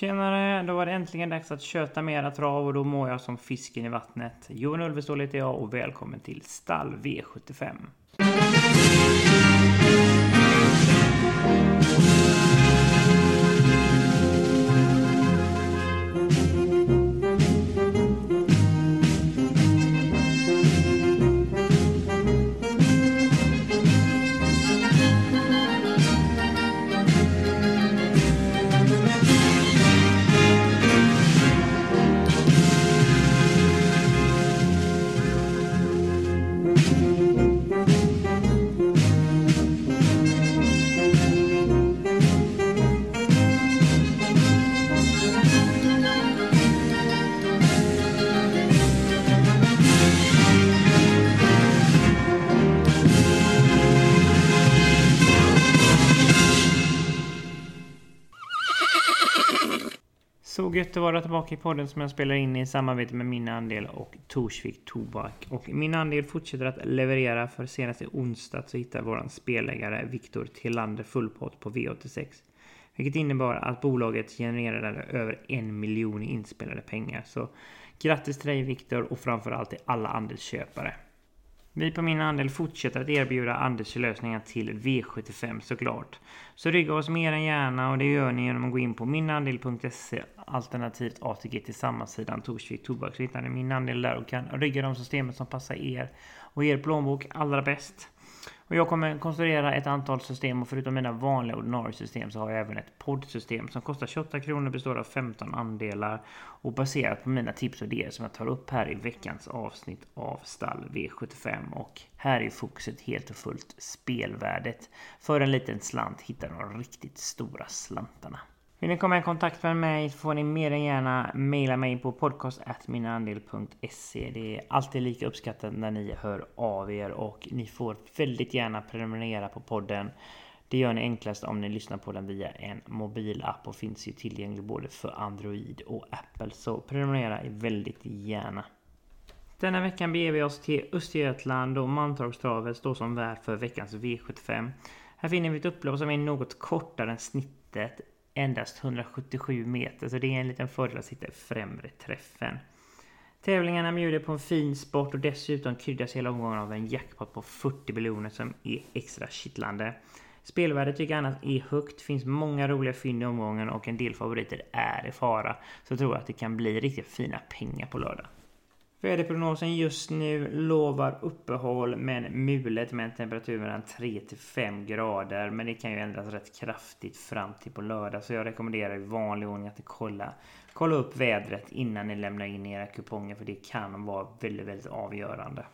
Tjenare! Då var det äntligen dags att köta mera trav och då mår jag som fisken i vattnet. Johan Ulvestål heter jag och välkommen till Stall V75. Gött att vara tillbaka i podden som jag spelar in i samarbete med Min Andel och Torsvik Tobak. Och Min Andel fortsätter att leverera för senast i onsdag så hittar våran spelägare Viktor Tillander fullpott på V86. Vilket innebar att bolaget genererade över en miljon inspelade pengar. Så grattis till dig Viktor och framförallt till alla andelsköpare. Vi på Min Andel fortsätter att erbjuda andelslösningar till V75 såklart. Så rygga oss mer än gärna och det gör ni genom att gå in på minandel.se alternativt ATG tillsammans-sidan Torsvik Tobak så hittar ni Min Andel där och kan rygga de systemet som passar er och er plånbok allra bäst. Och jag kommer konstruera ett antal system och förutom mina vanliga ordinarie system så har jag även ett poddsystem som kostar 28 kronor, består av 15 andelar och baserat på mina tips och idéer som jag tar upp här i veckans avsnitt av Stall V75 och här är fokuset helt och fullt spelvärdet. För en liten slant hittar de riktigt stora slantarna. Vill ni komma i kontakt med mig så får ni mer än gärna mejla mig på podcast.minandel.se. Det är alltid lika uppskattat när ni hör av er och ni får väldigt gärna prenumerera på podden. Det gör ni enklast om ni lyssnar på den via en mobilapp och finns ju tillgänglig både för Android och Apple. Så prenumerera väldigt gärna. Denna veckan beger vi oss till Östergötland och Mantorpstravet står som värd för veckans V75. Här finner vi ett upplopp som är något kortare än snittet endast 177 meter så det är en liten fördel att sitta i främre träffen. Tävlingarna bjuder på en fin sport och dessutom kryddas hela omgången av en jackpot på 40 miljoner som är extra kittlande. Spelvärdet tycker jag annars är högt, finns många roliga fynd i omgången och en del favoriter är i fara. Så jag tror att det kan bli riktigt fina pengar på lördag. Väderprognosen just nu lovar uppehåll men mulet med en temperatur mellan 3 till 5 grader. Men det kan ju ändras rätt kraftigt fram till på lördag. Så jag rekommenderar i vanlig ordning att kolla, kolla upp vädret innan ni lämnar in era kuponger. För det kan vara väldigt, väldigt avgörande.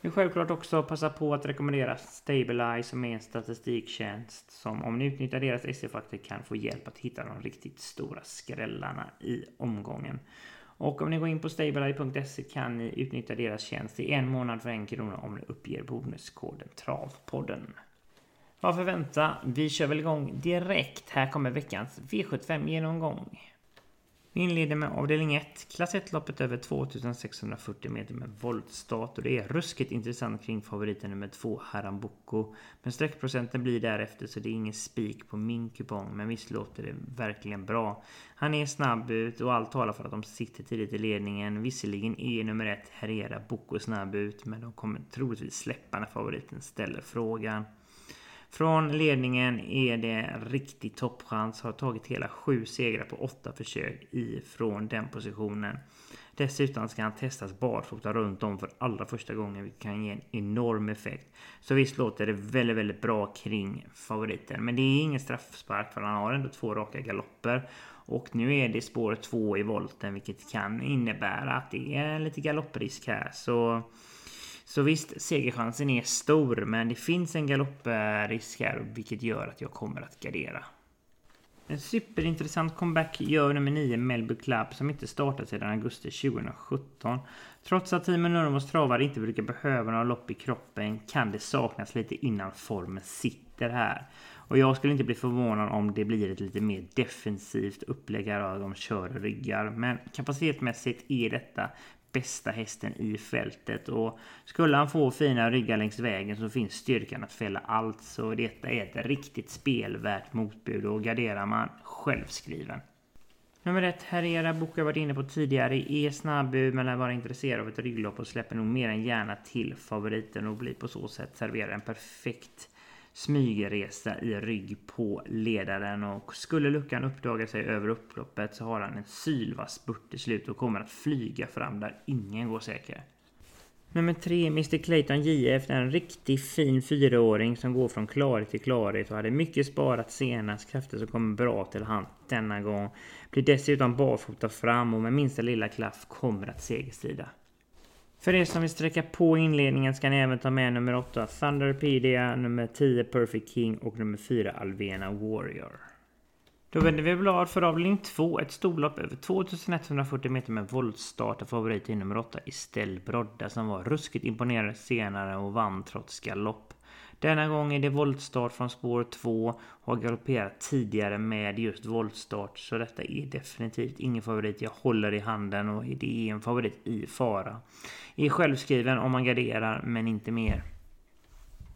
Vi självklart också passa på att rekommendera Stabilize som är en statistiktjänst som om ni utnyttjar deras SE-faktor kan få hjälp att hitta de riktigt stora skrällarna i omgången. Och om ni går in på stableye.se kan ni utnyttja deras tjänst i en månad för en krona om ni uppger bonuskoden TRAVPODDEN. Varför vänta? Vi kör väl igång direkt. Här kommer veckans V75 genomgång. Vi inleder med avdelning 1, klass 1-loppet över 2640 meter med voltstart och det är ruskigt intressant kring favoriten nummer 2 Harambuco. Men sträckprocenten blir därefter så det är ingen spik på min kupong men visst låter det verkligen bra. Han är snabb ut och allt talar för att de sitter tidigt i ledningen. Visserligen är nummer 1 Herrera Boko snabb ut men de kommer troligtvis släppa när favoriten ställer frågan. Från ledningen är det en riktig toppchans. Har tagit hela sju segrar på åtta försök ifrån den positionen. Dessutom ska han testas barfota runt om för allra första gången vilket kan ge en enorm effekt. Så visst låter det väldigt, väldigt bra kring favoriten. Men det är ingen straffspark för han har ändå två raka galopper. Och nu är det spår två i volten vilket kan innebära att det är lite galopprisk här. Så så visst, segerchansen är stor, men det finns en galopprisk här, vilket gör att jag kommer att gardera. En superintressant comeback gör nummer 9 Melby Club som inte startat sedan augusti 2017. Trots att Team Nurmos travare inte brukar behöva några lopp i kroppen kan det saknas lite innan formen sitter här. Och jag skulle inte bli förvånad om det blir ett lite mer defensivt upplägg här av de kör och ryggar. Men kapacitetsmässigt är detta bästa hästen i fältet. Och skulle han få fina ryggar längs vägen så finns styrkan att fälla allt. Så detta är ett riktigt spelvärt motbud och garderar man självskriven. Nummer ett, Herrera bok jag varit inne på tidigare. Är snabb men är bara intresserad av ett rygglopp och släpper nog mer än gärna till favoriten och blir på så sätt serverad en perfekt smygresa i rygg på ledaren och skulle luckan uppdaga sig över upploppet så har han en sylvass spurt i slut och kommer att flyga fram där ingen går säker. Nummer tre, Mr Clayton JF, är en riktigt fin fyraåring som går från klarhet till klarhet och hade mycket sparat senast. Krafter som kommer bra till hand denna gång. Blir dessutom barfota fram och med minsta lilla klaff kommer att segerstrida. För er som vill sträcka på inledningen ska ni även ta med nummer 8 Thunderpedia, nummer 10 Perfect King och nummer 4 Alvena Warrior. Då vänder vi blad för avdelning 2. Ett storlopp över 2140 meter med voltstart och favorit i nummer 8 Estelle Brodda som var ruskigt imponerad senare och vann trots galopp. Denna gång är det voltstart från spår 2 och har galopperat tidigare med just voltstart så detta är definitivt ingen favorit jag håller i handen och det är en favorit i fara. Är självskriven om man garderar men inte mer.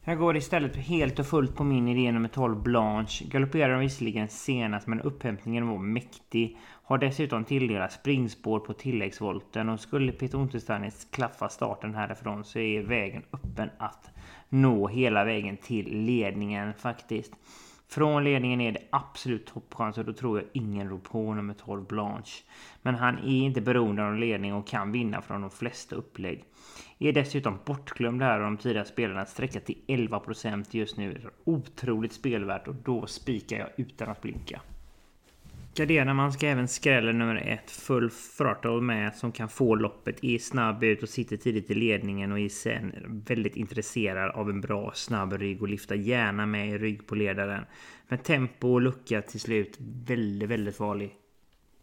Jag går istället helt och fullt på min idé nummer 12 Blanche. Galopperar visserligen senast men upphämtningen var mäktig. Har dessutom tilldelat springspår på tilläggsvolten och skulle Peter Untersteiner klaffa starten härifrån så är vägen öppen att nå hela vägen till ledningen faktiskt. Från ledningen är det absolut toppchans och då tror jag ingen rår på nummer 12 Blanche. Men han är inte beroende av ledning och kan vinna från de flesta upplägg. Är dessutom bortglömd här av de tidigare spelarna. Sträcka till 11% just nu. Otroligt spelvärt och då spikar jag utan att blinka. Garderar man ska även skrälla nummer ett Full Throttle med som kan få loppet, är snabb ut och sitter tidigt i ledningen och är sen väldigt intresserad av en bra snabb rygg och lyfta gärna med i rygg på ledaren. Men tempo och lucka till slut väldigt, väldigt farlig.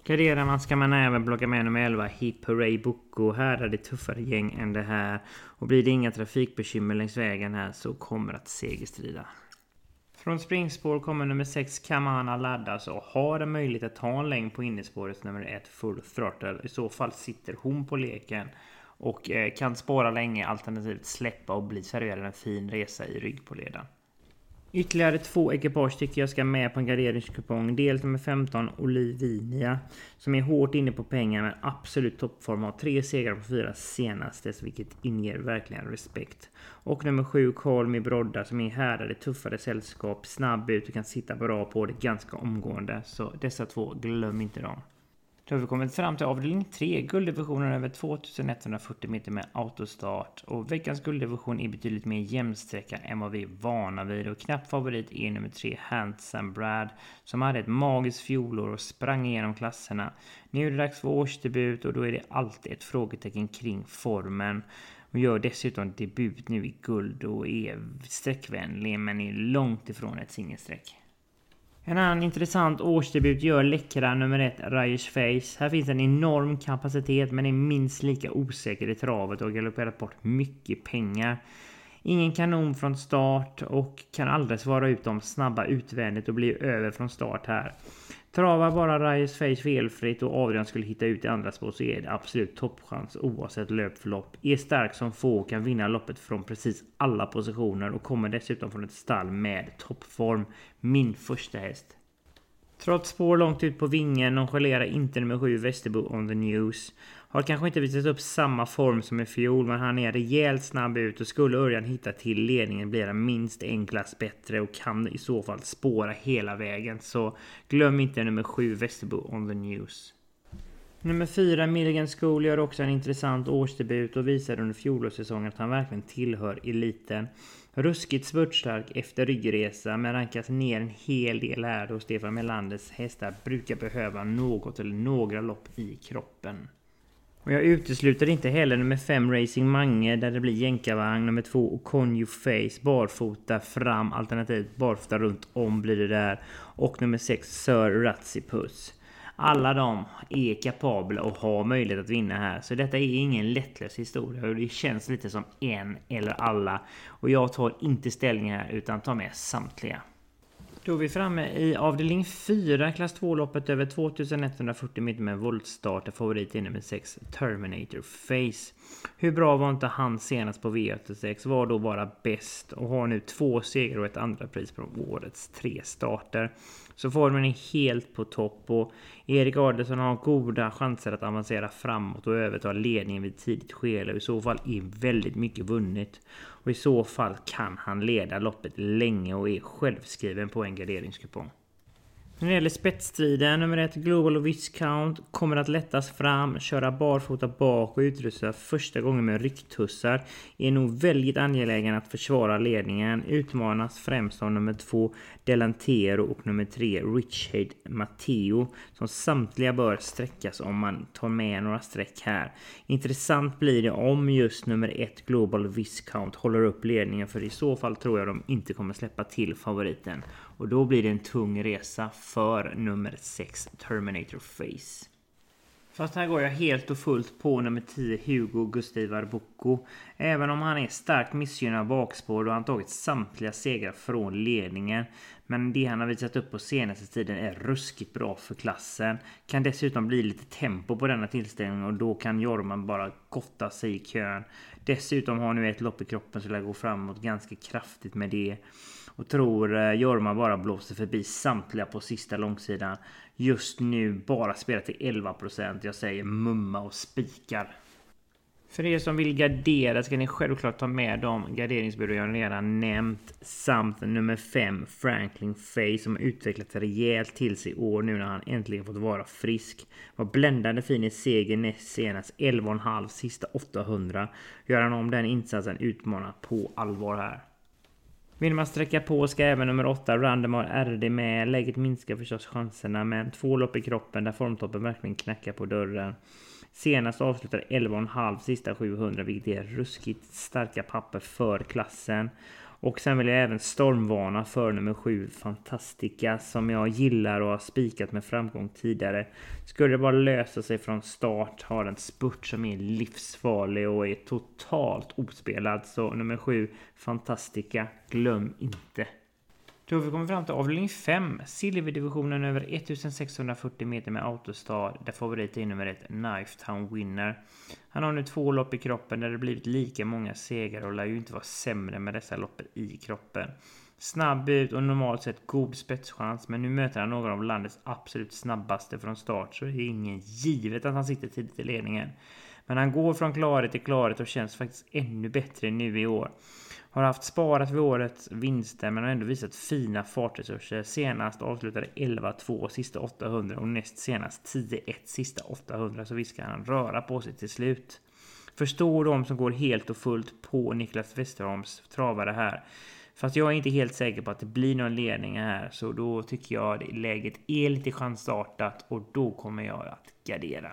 Garderar man ska man även plocka med nummer 11 Hip Hooray Boko. Här är det tuffare gäng än det här. Och blir det inga trafikbekymmer längs vägen här så kommer att segerstrida. Från springspår kommer nummer 6 Kamana laddas och har en möjlighet att ta en längd på innerspåret nummer 1 Full Throttle. I så fall sitter hon på leken och eh, kan spåra länge alternativt släppa och bli serverad en fin resa i rygg på. Ytterligare två ekipage tycker jag ska med på en garderingskupong. Dels nummer 15 Olivinia som är hårt inne på pengar men absolut toppform. Har tre segrar på fyra senaste vilket inger verkligen respekt. Och nummer 7 Colmy Brodda som är härdade tuffare sällskap. Snabb ut och kan sitta bra på det ganska omgående. Så dessa två, glöm inte dem. Då har vi kommit fram till avdelning 3, gulddivisionen över 2140 meter med autostart. Och veckans gulddivision är betydligt mer jämnsträckad än vad vi är vana vid. Och knapp favorit är nummer 3, Handsome Brad, som hade ett magiskt fjolår och sprang igenom klasserna. Nu är det dags för årsdebut och då är det alltid ett frågetecken kring formen. Och gör dessutom debut nu i guld och är sträckvänlig men är långt ifrån ett singelsträck. En annan intressant årsdebut gör läckra nummer ett Rajers Face. Här finns en enorm kapacitet men är minst lika osäker i travet och har galopperat bort mycket pengar. Ingen kanon från start och kan aldrig svara ut de snabba utvändigt och blir över från start här. Travar bara Reyes Face felfritt och Adrian skulle hitta ut i andra spår så är det absolut toppchans oavsett löpförlopp. Är stark som få kan vinna loppet från precis alla positioner och kommer dessutom från ett stall med toppform. Min första häst. Trots spår långt ut på vingen nonchalerar inte nummer 7 Västerbo on the news. Har kanske inte visat upp samma form som i fjol men han är rejält snabb ut och skulle Örjan hitta till ledningen blir han minst en klass bättre och kan i så fall spåra hela vägen. Så glöm inte nummer 7 Västerbo on the news. Nummer 4 Milligan School gör också en intressant årsdebut och visar under fjolårssäsongen att han verkligen tillhör eliten. Ruskigt spurtstark efter ryggresa men rankas ner en hel del här då Stefan Melanders hästar brukar behöva något eller några lopp i kroppen. Och jag utesluter inte heller nummer 5 Racing Mange där det blir jänkarvagn. Nummer 2 och Conju Face barfota fram alternativt barfota runt om blir det där. Och nummer 6 Sir Ratsipus. Alla de är kapabla och har möjlighet att vinna här. Så detta är ingen lättlös historia och det känns lite som en eller alla. Och jag tar inte ställning här utan tar med samtliga. Då är vi framme i avdelning 4, klass 2-loppet över 2140 meter med voltstart. Favorit är nummer 6, Terminator Face. Hur bra var inte han senast på V86? Var då bara bäst och har nu två segrar och ett andra pris på årets tre starter. Så formen är helt på topp och Erik Adelsson har goda chanser att avancera framåt och överta ledningen vid tidigt skede i så fall är väldigt mycket vunnet. Och i så fall kan han leda loppet länge och är självskriven på en garderingskupong. När det gäller spetsstriden, nummer ett Global Viscount kommer att lättas fram, köra barfota bak och utrustas första gången med rycktussar. Är nog väldigt angelägen att försvara ledningen. Utmanas främst av nummer två Delantero och nummer tre Richard Matteo som samtliga bör sträckas om man tar med några streck här. Intressant blir det om just nummer ett Global Viscount håller upp ledningen för i så fall tror jag de inte kommer släppa till favoriten. Och då blir det en tung resa för nummer 6 Terminator Face. Fast här går jag helt och fullt på nummer 10 Hugo Gustivar Bocco. Även om han är starkt missgynnad bakspår då han tagit samtliga segrar från ledningen. Men det han har visat upp på senaste tiden är ruskigt bra för klassen. Kan dessutom bli lite tempo på denna tillställning och då kan Jorman bara gotta sig i kön. Dessutom har nu ett lopp i kroppen som lär gå framåt ganska kraftigt med det. Och tror eh, Jorma bara blåser förbi samtliga på sista långsidan. Just nu bara spelar till 11%. Jag säger mumma och spikar. För er som vill gardera ska ni självklart ta med de garderingsbyråer jag redan nämnt. Samt nummer 5 Franklin Faye som har utvecklat rejält till sig i år nu när han äntligen fått vara frisk. Var bländande fin i seger näst senast 11,5 sista 800. Gör han om den insatsen utmanar på allvar här. Vill man sträcka på ska även nummer 8 Randomar RD med. Läget minskar förstås chanserna men två lopp i kroppen där formtoppen verkligen knackar på dörren. Senast avslutade 11,5 sista 700 vilket är ruskigt starka papper för klassen. Och sen vill jag även stormvarna för nummer 7 Fantastica som jag gillar och har spikat med framgång tidigare. Skulle det bara lösa sig från start har en spurt som är livsfarlig och är totalt ospelad. Så nummer 7 Fantastica, glöm inte. Då har vi kommit fram till avdelning 5, silverdivisionen över 1640 meter med autostad, där favorit är nummer 1, Knifetown Winner. Han har nu två lopp i kroppen där det blivit lika många segrar och lär ju inte vara sämre med dessa lopp i kroppen. Snabb ut och normalt sett god spetschans, men nu möter han några av landets absolut snabbaste från start, så det är ingen givet att han sitter tidigt i ledningen. Men han går från klarhet till klarhet och känns faktiskt ännu bättre nu i år. Har haft sparat vid årets vinster men har ändå visat fina fartresurser. Senast avslutade 11-2 sista 800 och näst senast 10-1 sista 800 så visst kan han röra på sig till slut. Förstår de som går helt och fullt på Niklas Westerholms travare här. Fast jag är inte helt säker på att det blir någon ledning här så då tycker jag att läget är lite chansartat och då kommer jag att gardera.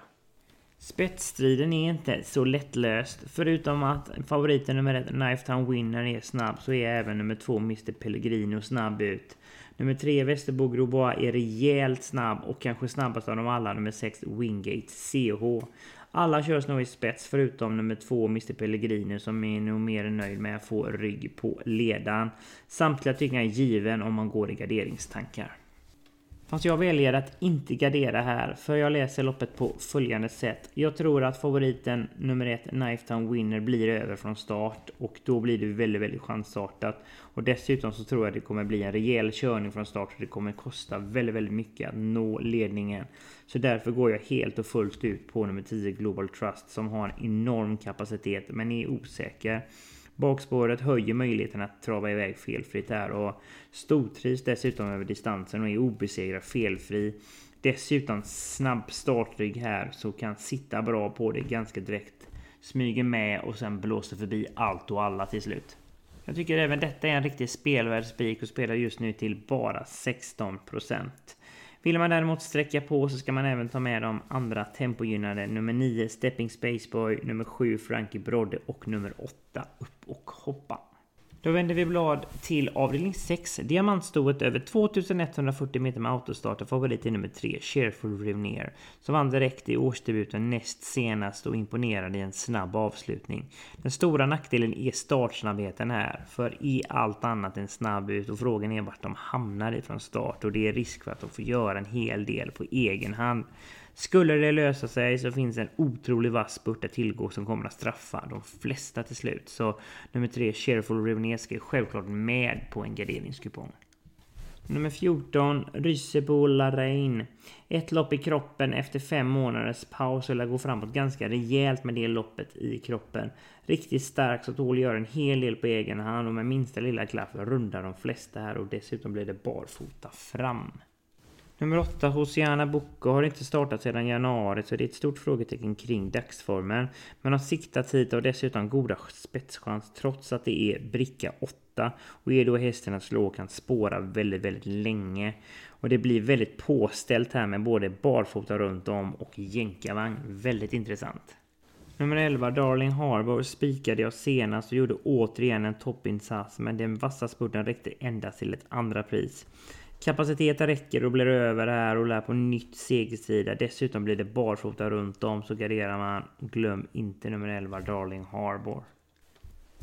Spetsstriden är inte så lättlöst. Förutom att favoriten nummer ett, Knifetown Winner, är snabb så är även nummer två Mr Pellegrino snabb ut. Nummer tre Västerbo Groboa, är rejält snabb och kanske snabbast av dem alla nummer sex Wingate CH. Alla körs nog i spets förutom nummer två Mr Pellegrino som är nog mer nöjd med att få rygg på ledan. Samtliga tycker jag är given om man går i garderingstankar. Fast jag väljer att inte gardera här, för jag läser loppet på följande sätt. Jag tror att favoriten nummer ett, Knifetown Winner, blir över från start och då blir det väldigt, väldigt chansartat. Och dessutom så tror jag det kommer bli en rejäl körning från start och det kommer kosta väldigt, väldigt mycket att nå ledningen. Så därför går jag helt och fullt ut på nummer 10 Global Trust som har en enorm kapacitet men är osäker. Bakspåret höjer möjligheten att trava iväg felfritt här och stortrivs dessutom över distansen och är obesegrad felfri. Dessutom snabb startrygg här så kan sitta bra på det ganska direkt. Smyger med och sen blåser förbi allt och alla till slut. Jag tycker även detta är en riktig spelvärd spik och spelar just nu till bara 16 procent. Vill man däremot sträcka på så ska man även ta med de andra tempogynnade. Nummer 9 Stepping Spaceboy, nummer 7 Frankie Brodde och nummer 8 Upp och hoppa. Då vänder vi blad till avdelning 6. Diamantstoet över 2140 meter med autostart och favorit i nummer 3, Cheerful Revner. Som vann direkt i årsdebuten näst senast och imponerade i en snabb avslutning. Den stora nackdelen är startsnabbheten här. För i allt annat än snabb ut och frågan är vart de hamnar ifrån start och det är risk för att de får göra en hel del på egen hand. Skulle det lösa sig så finns en otrolig vass spurt att tillgå som kommer att straffa de flesta till slut. Så nummer tre, Cheerful Riveneska är självklart med på en garderingskupong. Nummer 14, Rysebo Larain. Ett lopp i kroppen efter fem månaders paus och lär gå framåt ganska rejält med det loppet i kroppen. Riktigt stark så tål gör en hel del på egen hand och med minsta lilla klaff rundar de flesta här och dessutom blir det barfota fram. Nummer 8, Hosiana Boko, har inte startat sedan januari så det är ett stort frågetecken kring dagsformen. Men har siktat hit och dessutom goda spetschans trots att det är bricka 8 och är då hästen att slå kan spåra väldigt, väldigt länge. Och det blir väldigt påställt här med både barfota runt om och jänkarvagn. Väldigt intressant. Nummer 11, Darling Harbour, spikade jag senast och gjorde återigen en toppinsats men den vassa spurten räckte endast till ett andra pris. Kapaciteten räcker och blir över här och lär på nytt segersida. Dessutom blir det barfota runt om så garderar man. Glöm inte nummer 11 Darling Harbour.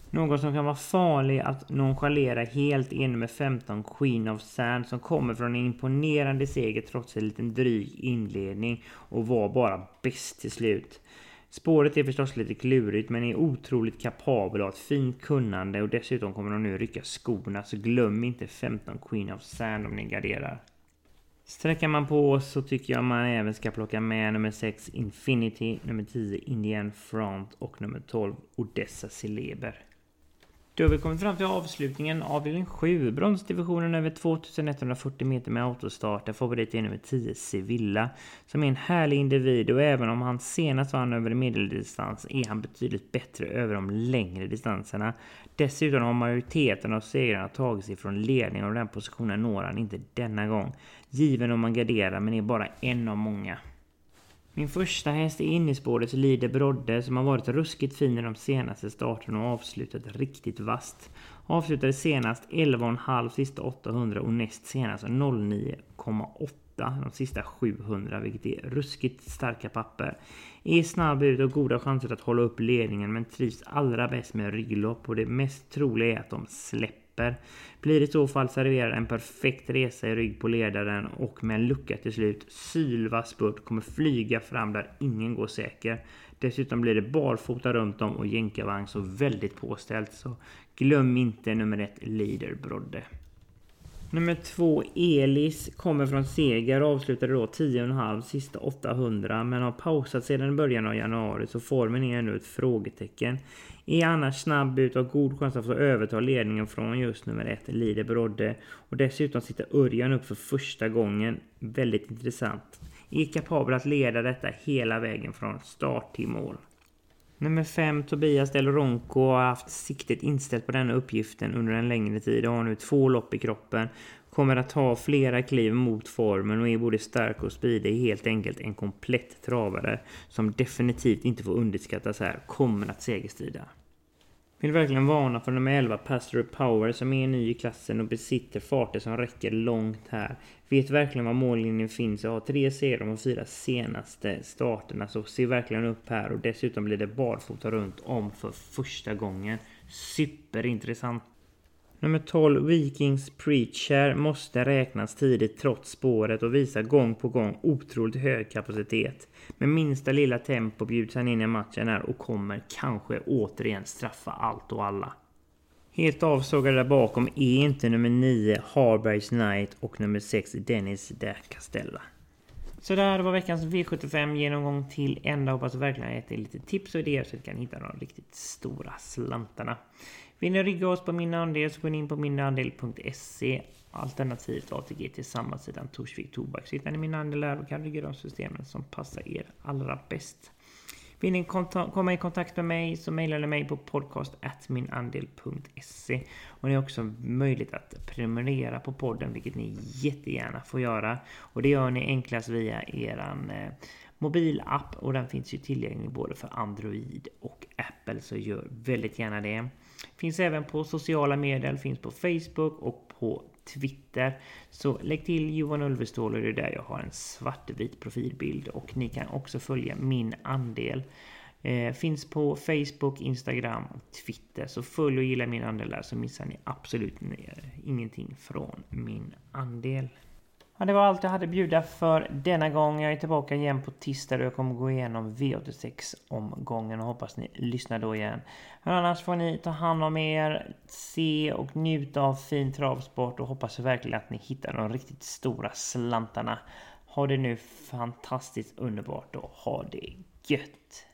Någon som kan vara farlig att nonchalera helt är nummer 15 Queen of Sand som kommer från en imponerande seger trots en liten dryg inledning och var bara bäst till slut. Spåret är förstås lite klurigt men är otroligt kapabel och har ett fint kunnande och dessutom kommer de nu rycka skorna så glöm inte 15 Queen of Sand om ni garderar. Sträcker man på så tycker jag man även ska plocka med nummer 6 Infinity, nummer 10 Indian Front och nummer 12 Odessa Celeber. Då har vi kommit fram till avslutningen avdelning 7. Bronsdivisionen över 2140 meter med autostart. Där favorit är nummer 10 Sevilla. Som är en härlig individ och även om han senast vann över medeldistans är han betydligt bättre över de längre distanserna. Dessutom har majoriteten av segrarna tagit sig från ledningen och den positionen når han inte denna gång. Given om man garderar men är bara en av många. Min första häst är innerspåret Lider Brodde som har varit ruskigt fin i de senaste starterna och avslutat riktigt vast. Avslutade senast 11,5 sista 800 och näst senast 09,8 de sista 700 vilket är ruskigt starka papper. Är snabb ut och goda chanser att hålla upp ledningen men trivs allra bäst med rygglopp och det mest troliga är att de släpper släpper. Blir i så fall serverad en perfekt resa i rygg på ledaren och med en lucka till slut. Sylvass spurt kommer flyga fram där ingen går säker. Dessutom blir det barfota runt om och jänkarvagn så väldigt påställt. Så glöm inte nummer ett Leader Brodde. Nummer två Elis kommer från seger och avslutade då 10,5 sista 800 men har pausat sedan början av januari så formen är ännu ett frågetecken. Är annars snabb ut och har god chans att få överta ledningen från just nummer ett Lider Brodde och dessutom sitter Örjan upp för första gången. Väldigt intressant. Är kapabel att leda detta hela vägen från start till mål. Nummer 5, Tobias Del Ronco, har haft siktet inställt på denna uppgiften under en längre tid och har nu två lopp i kroppen. Kommer att ta flera kliv mot formen och är både stark och speedig. Helt enkelt en komplett travare som definitivt inte får underskattas här. Kommer att segerstrida. Vill verkligen varna för nummer 11 Pastor Power som är ny i klassen och besitter farter som räcker långt här. Vet verkligen var mållinjen finns och har tre segrar de fyra senaste starterna så se verkligen upp här och dessutom blir det barfota runt om för första gången. Superintressant. Nummer 12, Vikings Preacher, måste räknas tidigt trots spåret och visar gång på gång otroligt hög kapacitet. Med minsta lilla tempo bjuds han in i matchen här och kommer kanske återigen straffa allt och alla. Helt avsågade där bakom är inte nummer 9 Harbergs Knight och nummer 6 Dennis de Castella. Så där var veckans V75 genomgång till ända. Hoppas verkligen att jag gett er lite tips och idéer så att ni kan hitta de riktigt stora slantarna. Vill ni rigga oss på min andel så går ni in på minandel.se Alternativt ATG till samma Torsvik Tobak. Så hittar ni min andel där och kan rigga de systemen som passar er allra bäst. Vill ni komma i kontakt med mig så mejlar ni mig på podcast.minandel.se Och ni har också möjlighet att prenumerera på podden vilket ni jättegärna får göra. Och det gör ni enklast via eran eh, mobilapp och den finns ju tillgänglig både för Android och Apple så gör väldigt gärna det. Finns även på sociala medier, finns på Facebook och på Twitter. Så lägg till Johan Ulvestål och det är där jag har en svartvit profilbild och ni kan också följa min andel. Eh, finns på Facebook, Instagram och Twitter. Så följ och gilla min andel där så missar ni absolut ingenting från min andel. Ja, det var allt jag hade att bjuda för denna gång. Jag är tillbaka igen på tisdag och jag kommer gå igenom V86-omgången och hoppas ni lyssnar då igen. Men annars får ni ta hand om er, se och njuta av fin travsport och hoppas verkligen att ni hittar de riktigt stora slantarna. Ha det nu fantastiskt underbart och ha det gött!